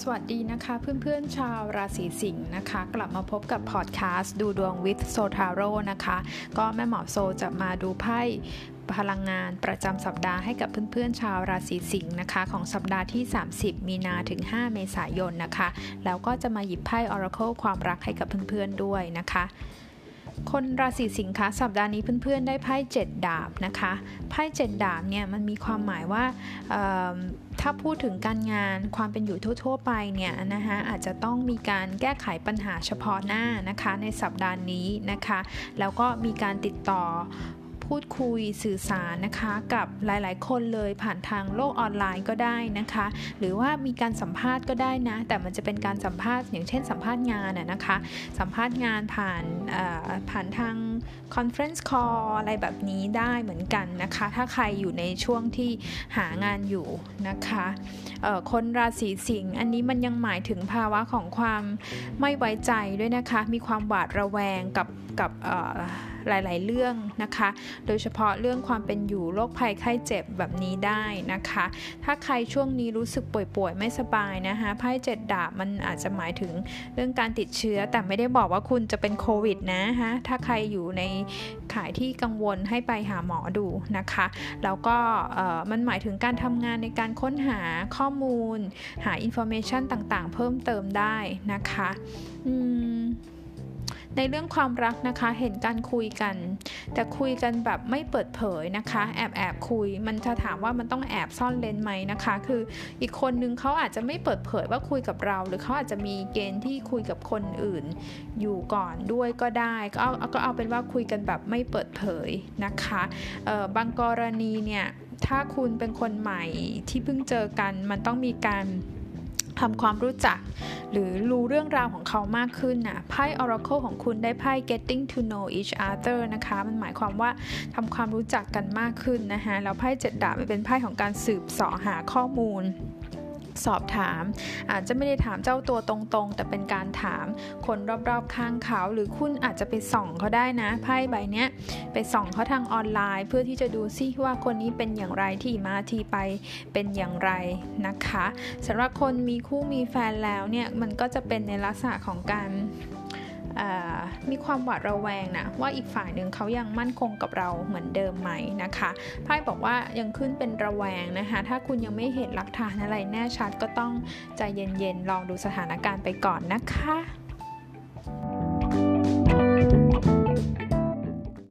สวัสดีนะคะเพื่อนๆชาวราศีสิงห์นะคะ กลับมาพบกับพอดแคสต์ดูดวง with s o t a r o นะคะ ก็แม่หมอโซจะมาดูไพ่พลังงานประจำสัปดาห์ให้กับเพื่อนๆชาวราศีสิงห์นะคะ ของสัปดาห์ที่ 30 มีนาถึง 5 เมษายนนะคะ แล้วก็จะมาหยิบไพ่ Oracle ความรักให้กับเพื่อนๆด้วยนะคะคนราศีสิงค์คะสัปดาห์นี้เพื่อนๆได้ไพ่เจ็ดดาบนะคะไพ่เจ็ดดาบเนี่ยมันมีความหมายว่า ถ้าพูดถึงการงานความเป็นอยู่ทั่ว ๆ ไปเนี่ยนะคะอาจจะต้องมีการแก้ไขปัญหาเฉพาะหน้านะคะในสัปดาห์นี้นะคะ แล้วก็มีการติดต่อ พูดคุยสื่อสารนะคะกับหลายๆ คนเลยผ่านทางโลกออนไลน์ก็ได้นะคะ หรือว่ามีการสัมภาษณ์ก็ได้นะ แต่มันจะเป็นการสัมภาษณ์อย่างเช่นสัมภาษณ์งานนะคะ สัมภาษณ์งานผ่านผ่านทาง conference call อะไรแบบนี้ได้เหมือนกันนะคะ ถ้าใครอยู่ในช่วงที่หางานอยู่นะคะคนราศีสิงห์อันนี้มันยังหมายถึงภาวะของความไม่ไว้ใจด้วยนะคะ มีความหวาดระแวงกับกับ หลาย ๆ เรื่องนะคะ โดยเฉพาะเรื่องความเป็นอยู่โรคภัยไข้เจ็บแบบนี้ได้นะคะ ถ้าใครช่วงนี้รู้สึกป่วยๆ ไม่สบายนะคะไพ่เจ็ดดาบมันอาจจะหมายถึงเรื่องการติดเชื้อ แต่ไม่ได้บอกว่าคุณจะเป็นโควิดนะฮะถ้าใครอยู่ในขายที่กังวลให้ไปหาหมอดูนะคะ แล้วก็มันหมายถึงการทำงานในการค้นหาข้อมูล หา information ต่างๆ เพิ่มเติมได้นะคะ อืม ในเรื่องความรักนะคะเห็นการคุยกัน แต่คุยกันแบบไม่เปิดเผยนะคะ แอบแอบคุย มันจะถามว่ามันต้องแอบซ่อนเร้นไหมนะคะ คืออีกคนนึงเขาอาจจะไม่เปิดเผยว่าคุยกับเรา หรือเขาอาจจะมีเกณฑ์ที่คุยกับคนอื่น อยู่ก่อนด้วยก็ได้ก็เอาก็เอาเป็นว่าคุยกันแบบไม่เปิดเผยนะคะบางกรณีเนี่ยถ้าคุณเป็นคนใหม่ที่เพิ่งเจอกันมันต้องมีการ ทำความรู้จัก หรือรู้เรื่องราวของเขามากขึ้นนะไพ่ Oracle ของคุณได้ไพ่ getting to know each other นะคะ มันหมายความว่าทำความรู้จักกันมากขึ้นนะคะแล้วไพ่เจ็ดดาบมันเป็นไพ่ของการสืบสอหาข้อมูล สอบถาม อาจจะไม่ได้ถามเจ้าตัวตรงๆ แต่เป็นการถามคนรอบๆข้างเขา หรือคุณอาจจะไปส่องเขาได้นะไพ่ใบนี้ไปส่องเขาทางออนไลน์ เพื่อที่จะดูซิว่าคนนี้เป็นอย่างไรที่มาที่ไปเป็นอย่างไรนะคะสำหรับคนมีคู่มีแฟนแล้วเนี่ยมันก็จะเป็นในลักษณะของการ มีความหวาดระแวงนะว่าอีกฝ่ายหนึ่งเขายังมั่นคงกับเราเหมือนเดิมไหมนะคะไพ่บอกว่ายังขึ้นเป็นระแวงนะคะถ้าคุณยังไม่เห็นหลักฐานอะไรแน่ชัดก็ต้องใจเย็นๆลองดูสถานการณ์ไปก่อนนะคะ